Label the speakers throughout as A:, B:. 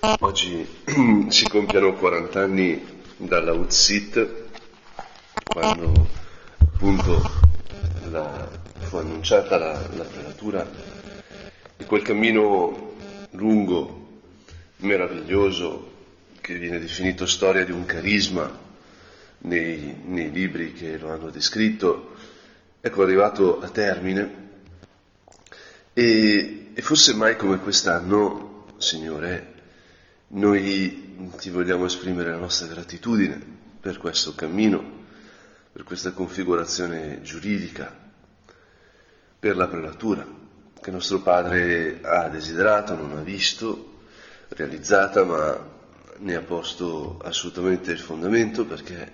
A: Oggi si compiono 40 anni dalla Utsit, quando appunto la, fu annunciata la, la prelatura di quel cammino lungo, meraviglioso, che viene definito storia di un carisma nei, nei libri che lo hanno descritto, ecco arrivato a termine. E, e forse mai come quest'anno, Signore, noi ti vogliamo esprimere la nostra gratitudine per questo cammino, per questa configurazione giuridica, per la prelatura che nostro Padre ha desiderato, non ha visto, realizzata, ma ne ha posto assolutamente il fondamento perché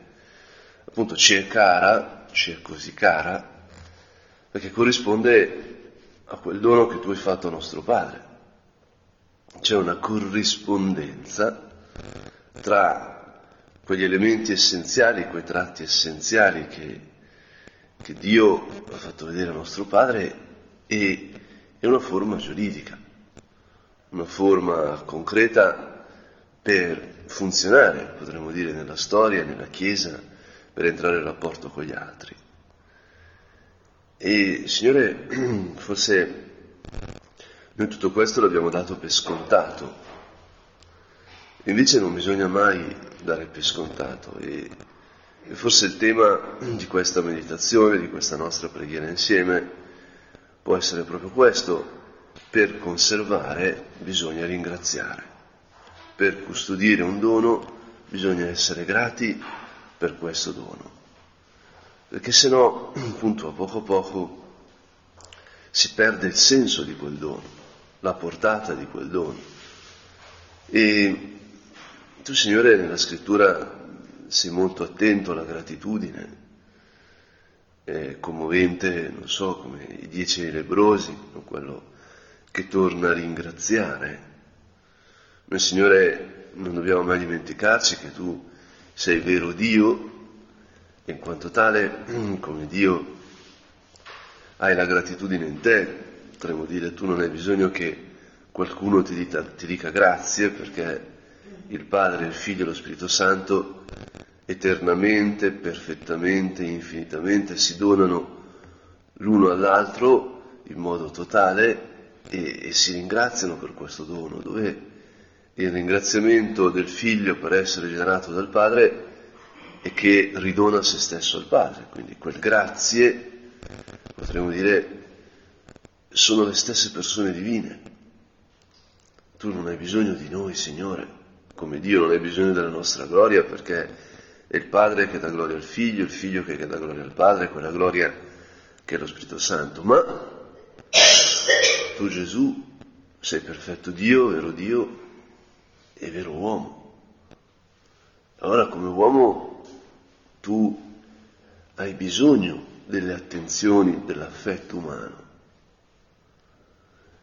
A: appunto ci è cara, ci è così cara, perché corrisponde a quel dono che tu hai fatto a nostro Padre c'è una corrispondenza tra quegli elementi essenziali, quei tratti essenziali che, che Dio ha fatto vedere a nostro Padre e, e una forma giuridica, una forma concreta per funzionare, potremmo dire, nella storia, nella Chiesa, per entrare in rapporto con gli altri. E Signore, forse noi tutto questo l'abbiamo dato per scontato, invece non bisogna mai dare per scontato e, forse il tema di questa meditazione, di questa nostra preghiera insieme, può essere proprio questo, per conservare bisogna ringraziare, per custodire un dono bisogna essere grati per questo dono, perché se no, appunto, a poco a poco si perde il senso di quel dono la portata di quel dono. E tu, Signore, nella scrittura sei molto attento alla gratitudine, è commovente, non so, come i dieci lebrosi, quello che torna a ringraziare. Noi, Signore, non dobbiamo mai dimenticarci che tu sei vero Dio e in quanto tale, come Dio, hai la gratitudine in te, potremmo dire tu non hai bisogno che qualcuno ti dica, ti dica grazie perché il Padre, il Figlio e lo Spirito Santo eternamente, perfettamente, infinitamente si donano l'uno all'altro in modo totale e, e si ringraziano per questo dono, dove il ringraziamento del Figlio per essere generato dal Padre è che ridona se stesso al Padre, quindi quel grazie, potremmo dire, sono le stesse persone divine. Tu non hai bisogno di noi, Signore, come Dio non hai bisogno della nostra gloria perché è il Padre che dà gloria al Figlio, il Figlio che dà gloria al Padre, quella gloria che è lo Spirito Santo. Ma tu Gesù sei perfetto Dio, vero Dio e vero uomo. Allora come uomo tu hai bisogno delle attenzioni, dell'affetto umano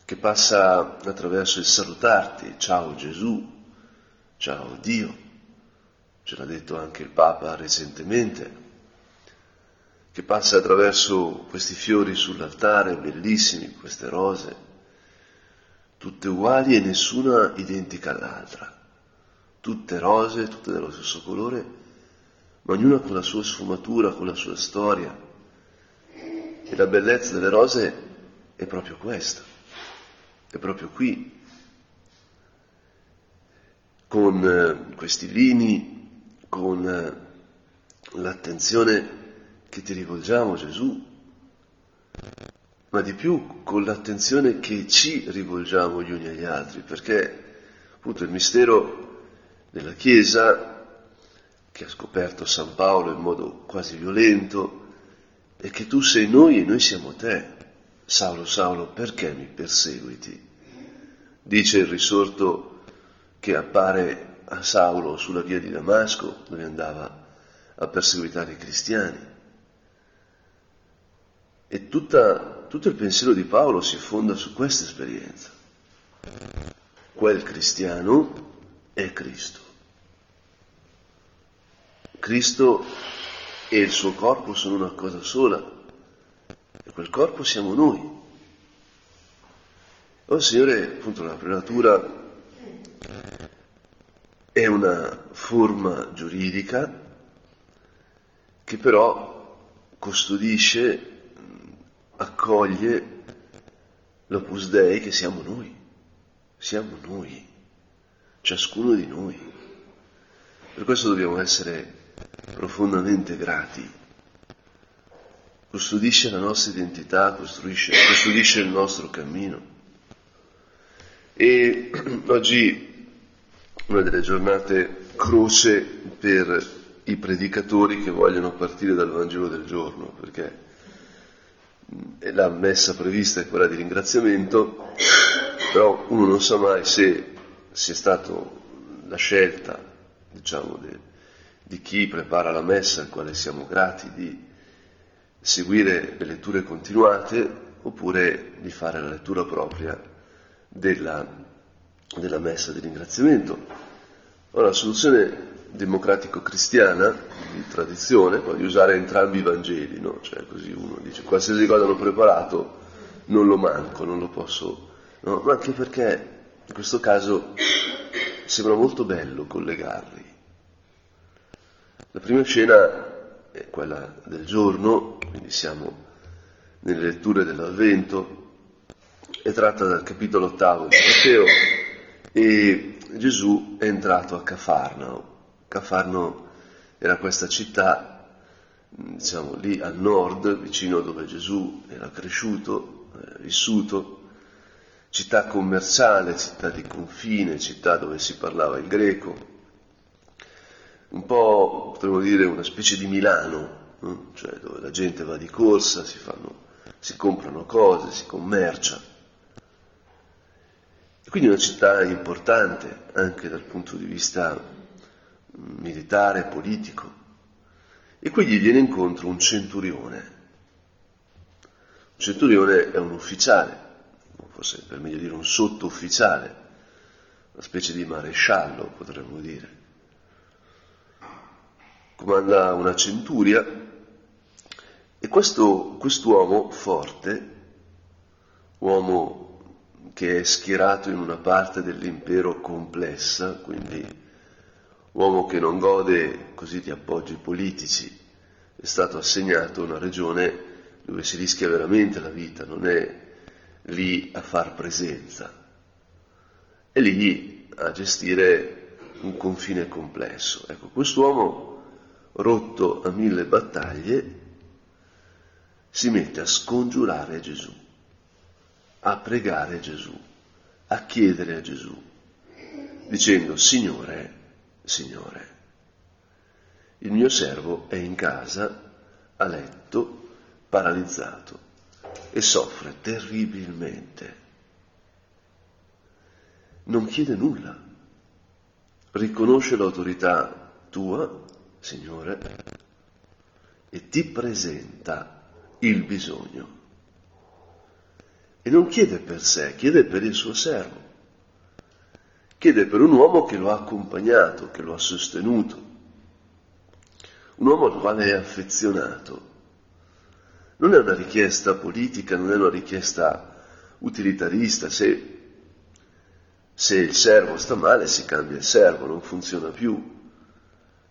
A: che passa attraverso il salutarti, ciao Gesù, ciao Dio, ce l'ha detto anche il Papa recentemente, che passa attraverso questi fiori sull'altare, bellissimi, queste rose, tutte uguali e nessuna identica all'altra, tutte rose, tutte dello stesso colore, ma ognuna con la sua sfumatura, con la sua storia. E la bellezza delle rose è proprio questa è proprio qui, con eh, questi lini, con eh, l'attenzione che ti rivolgiamo Gesù, ma di più con l'attenzione che ci rivolgiamo gli uni agli altri, perché appunto il mistero della Chiesa, che ha scoperto San Paolo in modo quasi violento, è che tu sei noi e noi siamo te. Saulo, Saulo, perché mi perseguiti? Dice il risorto che appare a Saulo sulla via di Damasco, dove andava a perseguitare i cristiani. E tutta, tutto il pensiero di Paolo si fonda su questa esperienza. Quel cristiano è Cristo. Cristo e il suo corpo sono una cosa sola, e quel corpo siamo noi. Oh Signore, appunto, la prelatura è una forma giuridica che però custodisce, accoglie l'opus dei che siamo noi, siamo noi, ciascuno di noi. Per questo dobbiamo essere profondamente grati. Custodisce la nostra identità, custodisce il nostro cammino. E oggi una delle giornate croce per i predicatori che vogliono partire dal Vangelo del giorno, perché la messa prevista è quella di ringraziamento, però uno non sa mai se sia stata la scelta, diciamo, de, di chi prepara la messa, al quale siamo grati, di seguire le letture continuate oppure di fare la lettura propria della, della messa di ringraziamento. Ora, la soluzione democratico-cristiana di tradizione di usare entrambi i Vangeli, no? Cioè così uno dice qualsiasi cosa hanno preparato non lo manco, non lo posso, no? Ma anche perché in questo caso sembra molto bello collegarli. La prima scena è quella del giorno, quindi siamo nelle letture dell'Avvento, è tratta dal capitolo ottavo di Matteo e Gesù è entrato a Cafarnao. Cafarnao era questa città, diciamo lì al nord, vicino dove Gesù era cresciuto, eh, vissuto, città commerciale, città di confine, città dove si parlava il greco, un po' potremmo dire una specie di Milano, eh? cioè dove la gente va di corsa, si, fanno, si comprano cose, si commercia. Quindi una città importante anche dal punto di vista mm, militare, politico. E qui gli viene incontro un centurione. Un centurione è un ufficiale, forse per meglio dire un sottufficiale, una specie di maresciallo potremmo dire. Comanda una centuria e questo, quest'uomo forte, uomo che è schierato in una parte dell'impero complessa, quindi uomo che non gode così di appoggi politici, è stato assegnato a una regione dove si rischia veramente la vita, non è lì a far presenza, è lì a gestire un confine complesso. Ecco, quest'uomo rotto a mille battaglie si mette a scongiurare Gesù a pregare Gesù, a chiedere a Gesù, dicendo, Signore, Signore, il mio servo è in casa, a letto, paralizzato e soffre terribilmente. Non chiede nulla, riconosce l'autorità tua, Signore, e ti presenta il bisogno. E non chiede per sé, chiede per il suo servo. Chiede per un uomo che lo ha accompagnato, che lo ha sostenuto. Un uomo al quale è affezionato. Non è una richiesta politica, non è una richiesta utilitarista. Se, se il servo sta male si cambia il servo, non funziona più.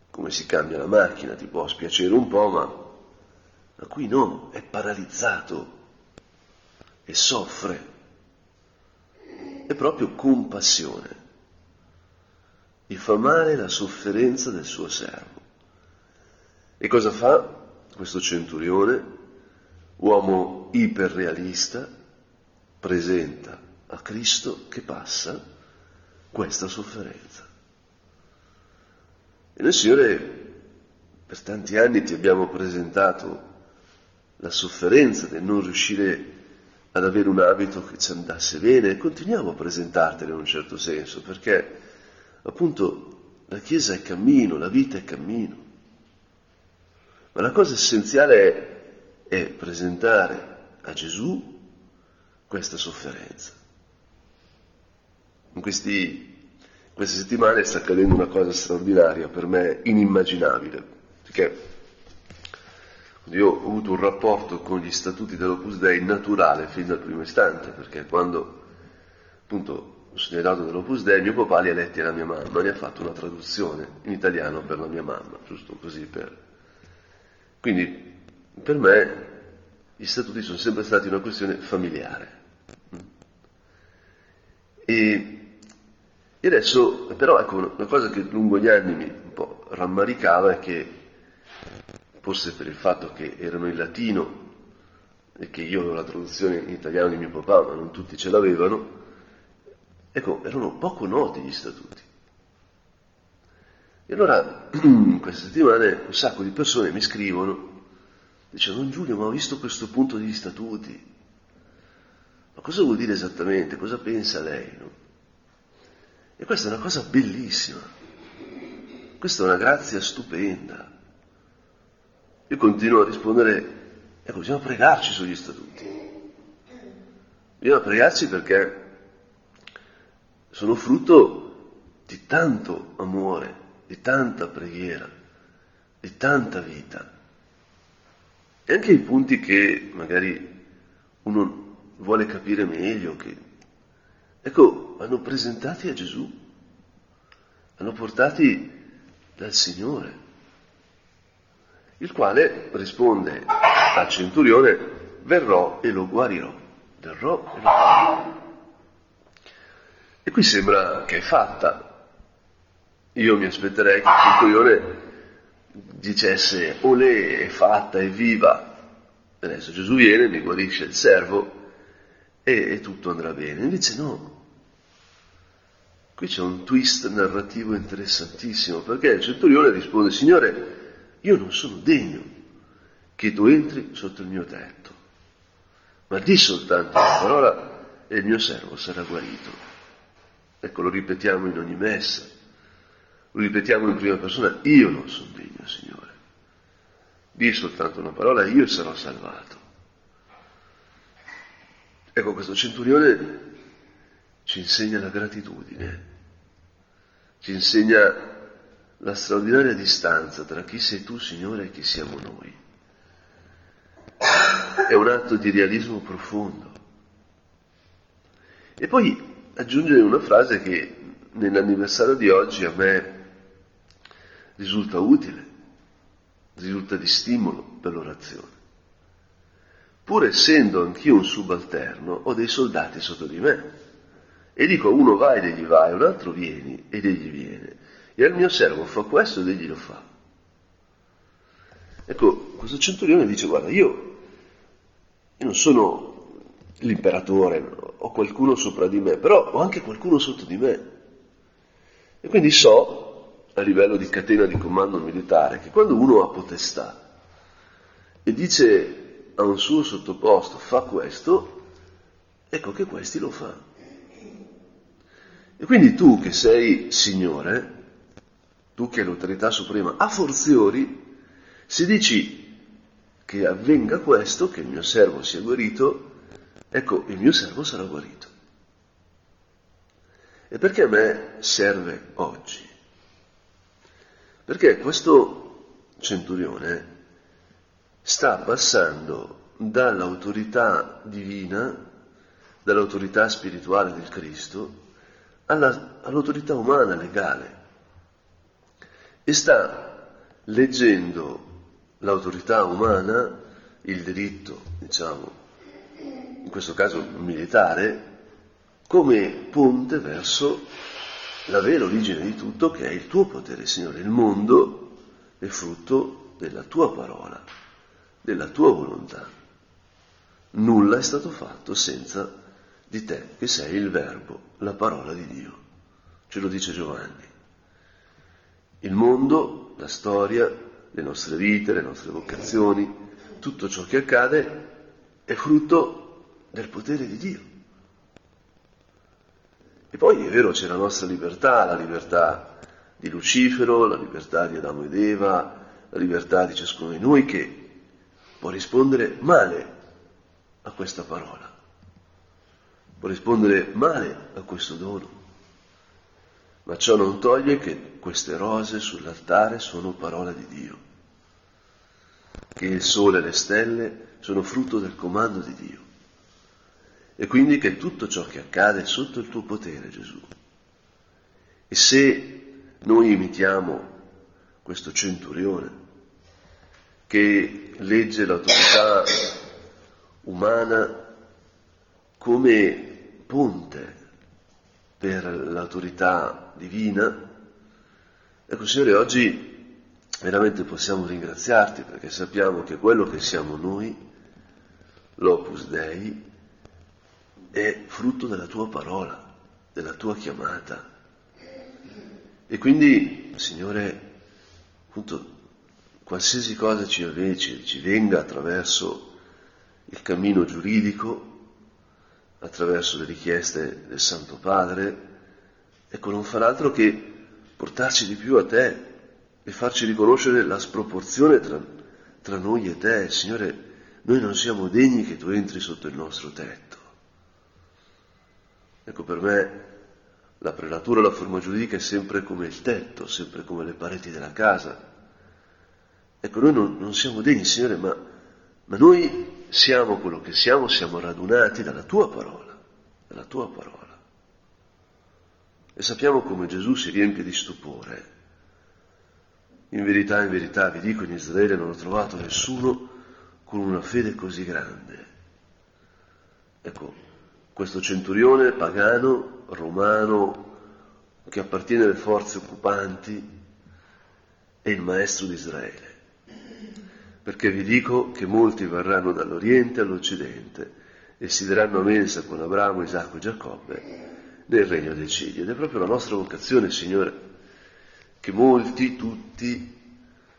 A: Come si cambia la macchina, ti può spiacere un po', ma, ma qui no, è paralizzato e soffre, è proprio compassione. Gli fa male la sofferenza del suo servo. E cosa fa questo centurione, uomo iperrealista, presenta a Cristo che passa questa sofferenza. E noi, Signore, per tanti anni ti abbiamo presentato la sofferenza del non riuscire a ad avere un abito che ci andasse bene continuiamo a presentartelo in un certo senso, perché appunto la Chiesa è cammino, la vita è cammino. Ma la cosa essenziale è, è presentare a Gesù questa sofferenza. In questi, queste settimane sta accadendo una cosa straordinaria, per me inimmaginabile, perché io ho avuto un rapporto con gli statuti dell'Opus Dei naturale fin dal primo istante, perché quando appunto dato dell'Opus Dei, mio papà li ha letti alla mia mamma, ne ha fatto una traduzione in italiano per la mia mamma, giusto così per... Quindi per me gli statuti sono sempre stati una questione familiare. E, e adesso, però ecco, una cosa che lungo gli anni mi un po' rammaricava è che, forse per il fatto che erano in latino e che io avevo la traduzione in italiano di mio papà, ma non tutti ce l'avevano, ecco, erano poco noti gli statuti. E allora, queste settimane, un sacco di persone mi scrivono, dicono, Don Giulio, ma ho visto questo punto degli statuti, ma cosa vuol dire esattamente? Cosa pensa lei? No? E questa è una cosa bellissima, questa è una grazia stupenda. Io continuo a rispondere, ecco, bisogna pregarci sugli statuti. Bisogna pregarci perché sono frutto di tanto amore, di tanta preghiera, di tanta vita. E anche i punti che magari uno vuole capire meglio, che, ecco, vanno presentati a Gesù, vanno portati dal Signore, il quale risponde al centurione, verrò e lo guarirò, verrò e lo guarirò. E qui sembra che è fatta. Io mi aspetterei che il centurione dicesse, olè, è fatta, è viva. Adesso Gesù viene, mi guarisce il servo e, e tutto andrà bene. Invece no. Qui c'è un twist narrativo interessantissimo, perché il centurione risponde, Signore, io non sono degno che tu entri sotto il mio tetto, ma di soltanto una parola e il mio servo sarà guarito. Ecco, lo ripetiamo in ogni messa, lo ripetiamo in prima persona, io non sono degno, Signore. Dì soltanto una parola e io sarò salvato. Ecco, questo centurione ci insegna la gratitudine, ci insegna la straordinaria distanza tra chi sei tu, Signore, e chi siamo noi. È un atto di realismo profondo. E poi aggiungere una frase che nell'anniversario di oggi a me risulta utile, risulta di stimolo per l'orazione. Pur essendo anch'io un subalterno, ho dei soldati sotto di me. E dico uno va ed egli va, e un altro vieni ed egli viene. E al mio servo fa questo ed egli lo fa. Ecco, questo centurione dice, guarda, io, io non sono l'imperatore, ho qualcuno sopra di me, però ho anche qualcuno sotto di me. E quindi so, a livello di catena di comando militare, che quando uno ha potestà e dice a un suo sottoposto fa questo, ecco che questi lo fa. E quindi tu che sei Signore, tu che hai l'autorità suprema, a forziori, se dici che avvenga questo, che il mio servo sia guarito, ecco, il mio servo sarà guarito. E perché a me serve oggi? Perché questo centurione sta passando dall'autorità divina, dall'autorità spirituale del Cristo, alla, all'autorità umana, legale. E sta leggendo l'autorità umana, il diritto, diciamo, in questo caso militare, come ponte verso la vera origine di tutto che è il tuo potere, Signore. Il mondo è frutto della tua parola, della tua volontà. Nulla è stato fatto senza di te, che sei il Verbo, la parola di Dio. Ce lo dice Giovanni. Il mondo, la storia, le nostre vite, le nostre vocazioni, tutto ciò che accade è frutto del potere di Dio. E poi è vero c'è la nostra libertà, la libertà di Lucifero, la libertà di Adamo ed Eva, la libertà di ciascuno di noi che può rispondere male a questa parola, può rispondere male a questo dono. Ma ciò non toglie che queste rose sull'altare sono parola di Dio, che il sole e le stelle sono frutto del comando di Dio e quindi che tutto ciò che accade è sotto il tuo potere, Gesù. E se noi imitiamo questo centurione che legge l'autorità umana come ponte per l'autorità divina, ecco Signore, oggi veramente possiamo ringraziarti perché sappiamo che quello che siamo noi, l'opus Dei, è frutto della tua parola, della tua chiamata. E quindi, Signore, appunto, qualsiasi cosa ci, ci, ci venga attraverso il cammino giuridico, attraverso le richieste del Santo Padre, ecco, non farà altro che portarci di più a te e farci riconoscere la sproporzione tra, tra noi e te. Signore, noi non siamo degni che tu entri sotto il nostro tetto. Ecco, per me la prelatura, la forma giuridica è sempre come il tetto, sempre come le pareti della casa. Ecco, noi non, non siamo degni, Signore, ma, ma noi siamo quello che siamo, siamo radunati dalla tua parola, dalla tua parola. E sappiamo come Gesù si riempie di stupore. In verità, in verità, vi dico, in Israele non ho trovato nessuno con una fede così grande. Ecco, questo centurione pagano, romano, che appartiene alle forze occupanti, è il maestro di Israele. Perché vi dico che molti verranno dall'Oriente all'Occidente e si daranno a mensa con Abramo, Isacco e Giacobbe nel regno dei cieli. Ed è proprio la nostra vocazione, Signore, che molti, tutti,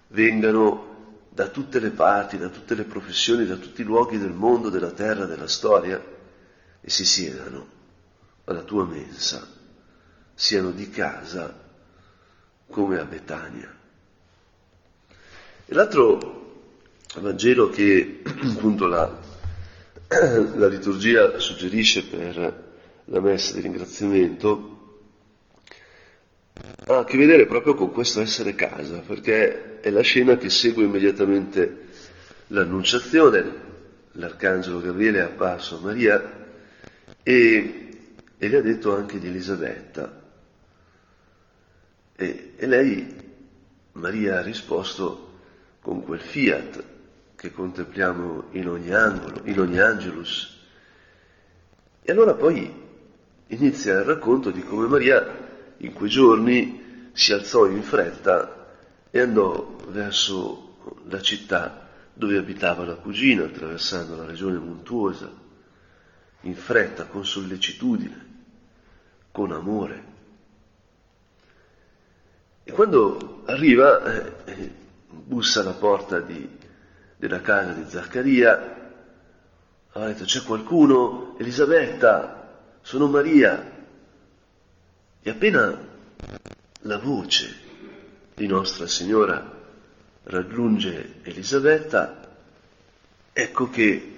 A: vengano da tutte le parti, da tutte le professioni, da tutti i luoghi del mondo, della terra, della storia, e si siedano alla tua mensa, siano di casa come a Betania. E l'altro Vangelo che appunto la, la liturgia suggerisce per la messa di ringraziamento ha a che vedere proprio con questo essere casa, perché è la scena che segue immediatamente l'annunciazione. L'arcangelo Gabriele è apparso a Maria e, e le ha detto anche di Elisabetta. E, e lei, Maria, ha risposto con quel fiat che contempliamo in ogni angolo, in ogni angelus. E allora poi inizia il racconto di come Maria in quei giorni si alzò in fretta e andò verso la città dove abitava la cugina, attraversando la regione montuosa in fretta, con sollecitudine, con amore. E quando arriva, eh, bussa alla porta di, della casa di Zaccaria, ha detto c'è qualcuno? Elisabetta, sono Maria. E appena la voce di Nostra Signora raggiunge Elisabetta, ecco che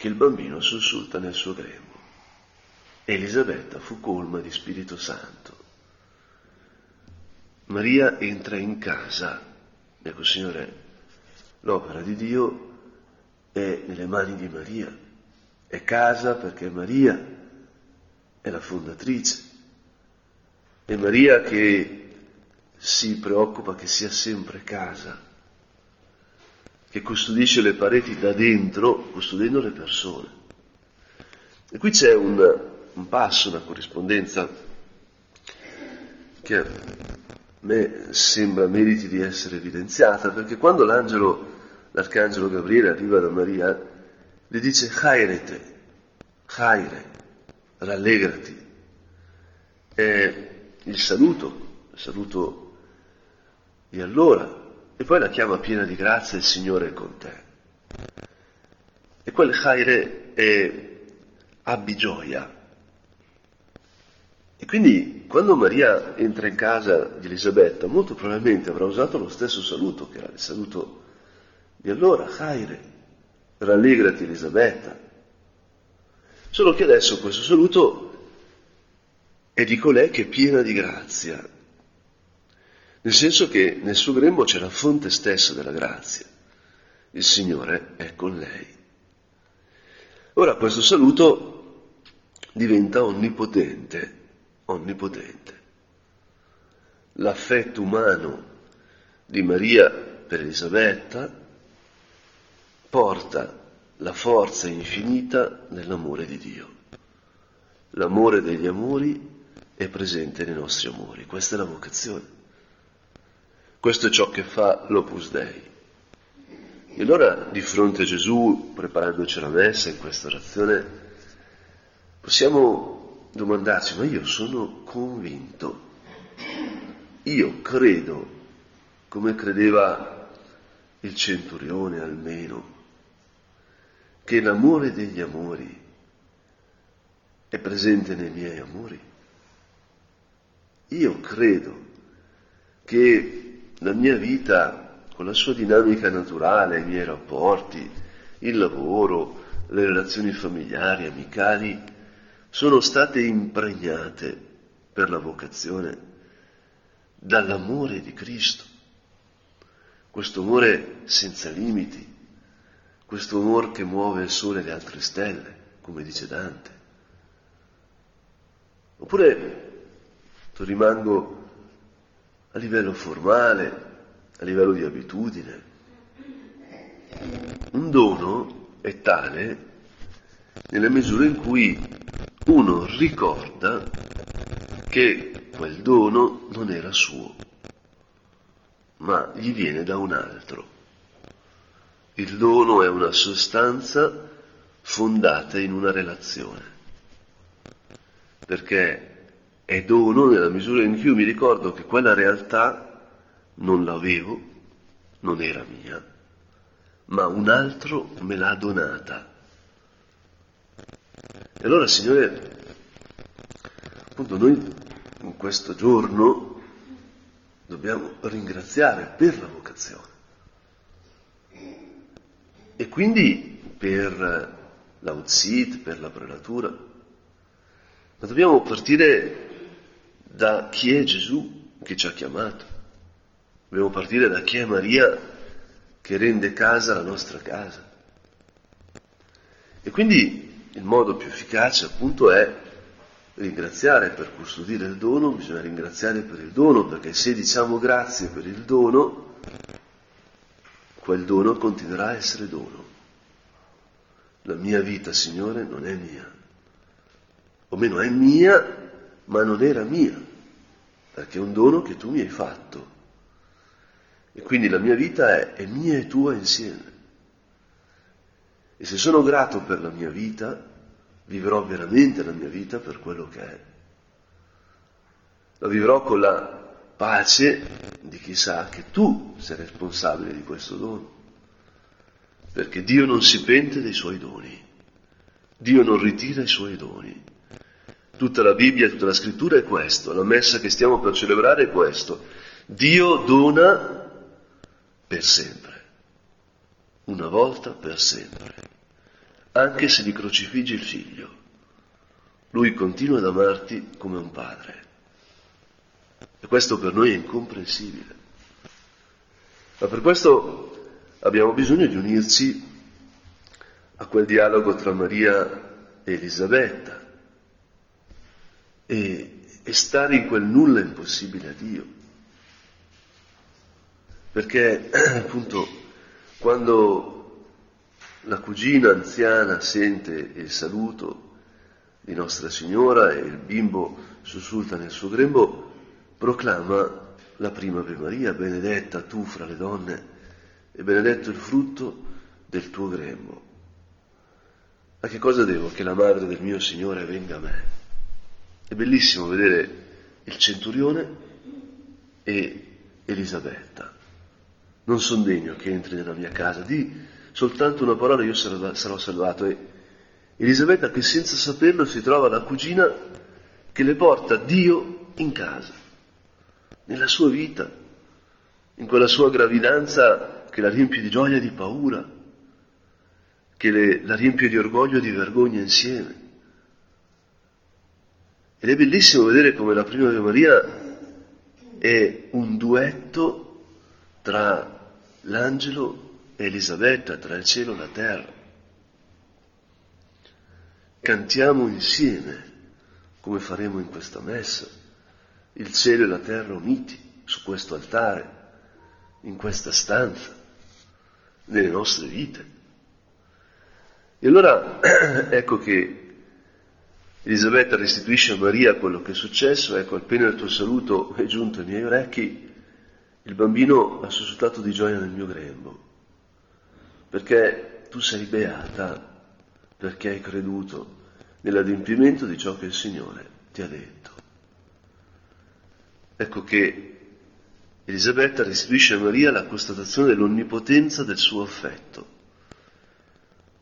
A: che il bambino sussulta nel suo grembo. Elisabetta fu colma di Spirito Santo. Maria entra in casa. Ecco, Signore, l'opera di Dio è nelle mani di Maria. È casa perché Maria è la fondatrice. È Maria che si preoccupa che sia sempre casa che custodisce le pareti da dentro, custodendo le persone. E qui c'è un, un passo, una corrispondenza che a me sembra meriti di essere evidenziata, perché quando l'angelo, l'arcangelo Gabriele arriva da Maria, le dice Chairete, Chaire, rallegrati. È il saluto, il saluto di allora, e poi la chiama piena di grazia, il Signore è con te. E quel Chaire è abbi gioia. E quindi quando Maria entra in casa di Elisabetta, molto probabilmente avrà usato lo stesso saluto, che era il saluto di allora, Chaire, rallegrati Elisabetta. Solo che adesso questo saluto è di colei che è piena di grazia, nel senso che nel suo grembo c'è la fonte stessa della grazia. Il Signore è con lei. Ora questo saluto diventa onnipotente, onnipotente. L'affetto umano di Maria per Elisabetta porta la forza infinita dell'amore di Dio. L'amore degli amori è presente nei nostri amori, questa è la vocazione. Questo è ciò che fa l'Opus Dei. E allora di fronte a Gesù, preparandoci la messa in questa orazione, possiamo domandarci, ma io sono convinto, io credo, come credeva il centurione almeno, che l'amore degli amori è presente nei miei amori. Io credo che la mia vita con la sua dinamica naturale, i miei rapporti, il lavoro, le relazioni familiari, amicali, sono state impregnate per la vocazione dall'amore di Cristo. Questo amore senza limiti, questo amore che muove il sole e le altre stelle, come dice Dante. Oppure rimango a livello formale, a livello di abitudine. Un dono è tale nella misura in cui uno ricorda che quel dono non era suo, ma gli viene da un altro. Il dono è una sostanza fondata in una relazione, perché è dono nella misura in cui mi ricordo che quella realtà non l'avevo, non era mia, ma un altro me l'ha donata. E allora, Signore, appunto noi in questo giorno dobbiamo ringraziare per la vocazione e quindi per l'outzit, per la prelatura, ma dobbiamo partire da chi è Gesù che ci ha chiamato. Dobbiamo partire da chi è Maria che rende casa la nostra casa. E quindi il modo più efficace appunto è ringraziare per custodire il dono, bisogna ringraziare per il dono, perché se diciamo grazie per il dono, quel dono continuerà a essere dono. La mia vita, Signore, non è mia. O meno è mia, ma non era mia, perché è un dono che tu mi hai fatto. E quindi la mia vita è, è mia e tua insieme. E se sono grato per la mia vita, vivrò veramente la mia vita per quello che è. La vivrò con la pace di chi sa che tu sei responsabile di questo dono. Perché Dio non si pente dei suoi doni. Dio non ritira i suoi doni. Tutta la Bibbia, tutta la scrittura è questo, la messa che stiamo per celebrare è questo. Dio dona per sempre, una volta per sempre, anche se li crocifigge il figlio. Lui continua ad amarti come un padre. E questo per noi è incomprensibile. Ma per questo abbiamo bisogno di unirci a quel dialogo tra Maria e Elisabetta e, e stare in quel nulla impossibile a Dio. Perché appunto quando la cugina anziana sente il saluto di Nostra Signora e il bimbo sussulta nel suo grembo, proclama la prima Ave Maria, benedetta tu fra le donne e benedetto il frutto del tuo grembo. Ma che cosa devo? Che la madre del mio Signore venga a me. È bellissimo vedere il centurione e Elisabetta non sono degno che entri nella mia casa, di soltanto una parola io sarò salvato. E Elisabetta che senza saperlo si trova la cugina che le porta Dio in casa, nella sua vita, in quella sua gravidanza che la riempie di gioia e di paura, che le, la riempie di orgoglio e di vergogna insieme. Ed è bellissimo vedere come la prima Ave Maria è un duetto tra l'angelo e Elisabetta tra il cielo e la terra. cantiamo insieme, come faremo in questa messa, il cielo e la terra uniti su questo altare, in questa stanza, nelle nostre vite. E allora ecco che Elisabetta restituisce a Maria quello che è successo, ecco appena il tuo saluto è giunto ai miei orecchi, il bambino ha sussultato di gioia nel mio grembo, perché tu sei beata, perché hai creduto nell'adempimento di ciò che il Signore ti ha detto. Ecco che Elisabetta restituisce a Maria la constatazione dell'onnipotenza del suo affetto.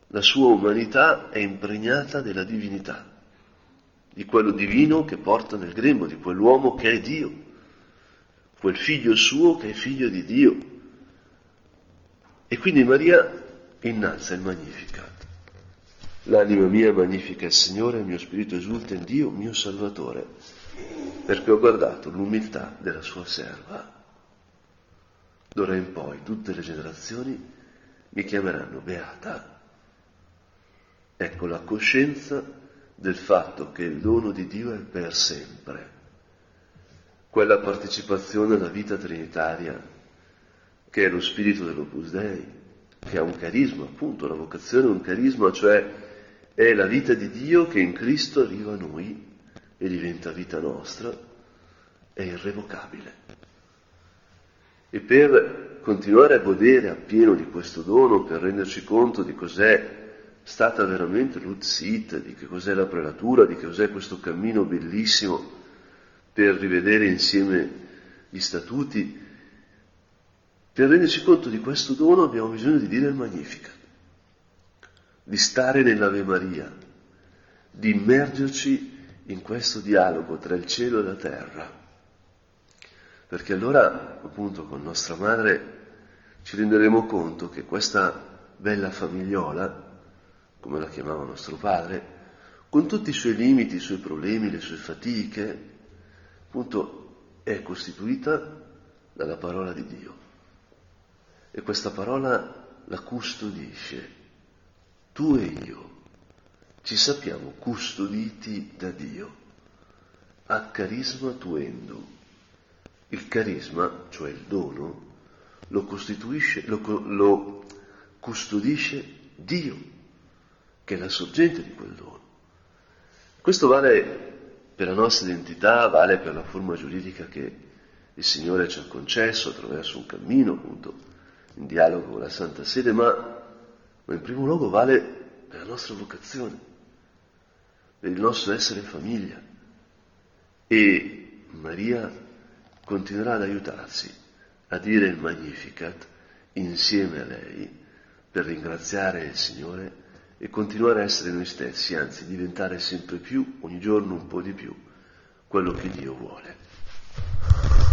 A: La sua umanità è impregnata della divinità, di quello divino che porta nel grembo, di quell'uomo che è Dio quel figlio suo che è figlio di Dio. E quindi Maria innalza il Magnificat. L'anima mia magnifica il Signore, il mio spirito esulta in Dio, mio Salvatore, perché ho guardato l'umiltà della sua serva. D'ora in poi tutte le generazioni mi chiameranno beata. Ecco la coscienza del fatto che il dono di Dio è per sempre quella partecipazione alla vita trinitaria che è lo spirito dell'Opus Dei, che ha un carisma, appunto, la vocazione è un carisma, cioè è la vita di Dio che in Cristo arriva a noi e diventa vita nostra, è irrevocabile. E per continuare a godere appieno di questo dono, per renderci conto di cos'è stata veramente l'Uzit, di che cos'è la prelatura, di che cos'è questo cammino bellissimo, per rivedere insieme gli statuti. Per renderci conto di questo dono abbiamo bisogno di dire il Magnificat, di stare nell'Ave Maria, di immergerci in questo dialogo tra il cielo e la terra. Perché allora, appunto, con nostra madre ci renderemo conto che questa bella famigliola, come la chiamava nostro padre, con tutti i suoi limiti, i suoi problemi, le sue fatiche, appunto è costituita dalla parola di Dio. E questa parola la custodisce. Tu e io ci sappiamo custoditi da Dio. A carisma tuendo. Il carisma, cioè il dono, lo costituisce, lo, lo custodisce Dio, che è la sorgente di quel dono. Questo vale per la nostra identità, vale per la forma giuridica che il Signore ci ha concesso attraverso un cammino, appunto, in dialogo con la Santa Sede, ma, ma in primo luogo vale per la nostra vocazione, il nostro essere famiglia. E Maria continuerà ad aiutarsi a dire il Magnificat insieme a lei per ringraziare il Signore e continuare a essere noi stessi, anzi diventare sempre più, ogni giorno un po' di più, quello che Dio vuole.